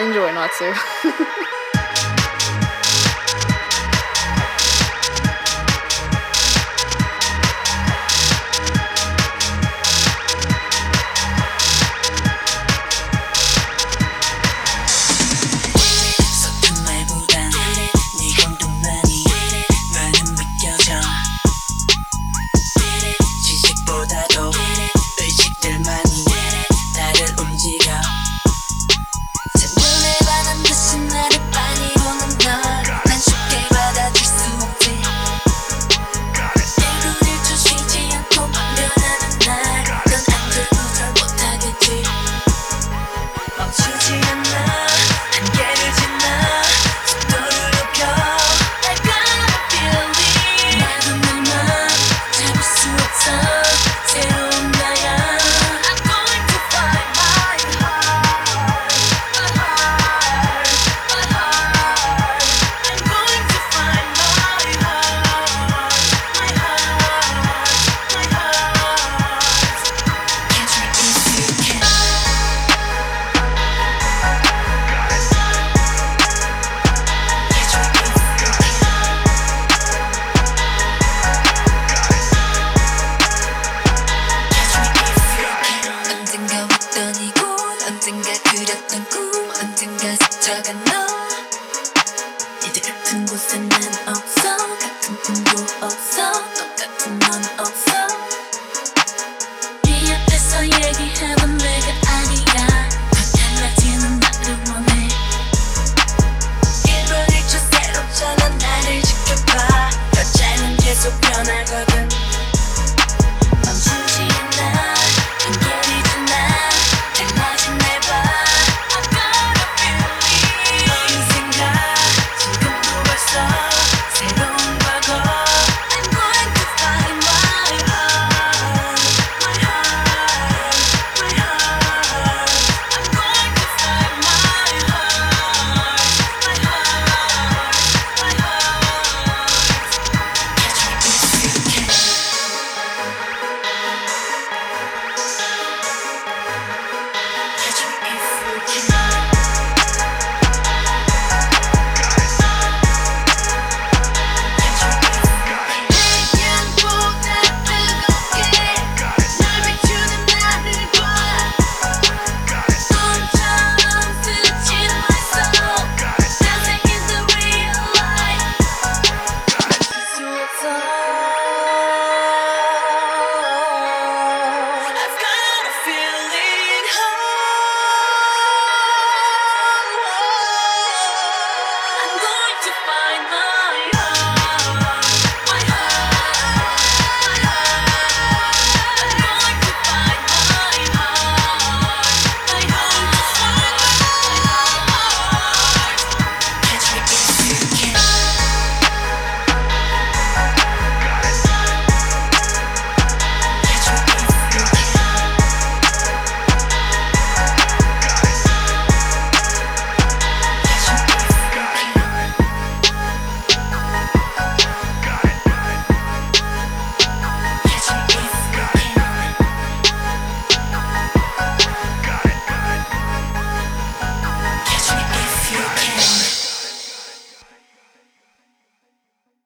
Enjoy Natsu. 작은 너. 이제 같은 곳에 난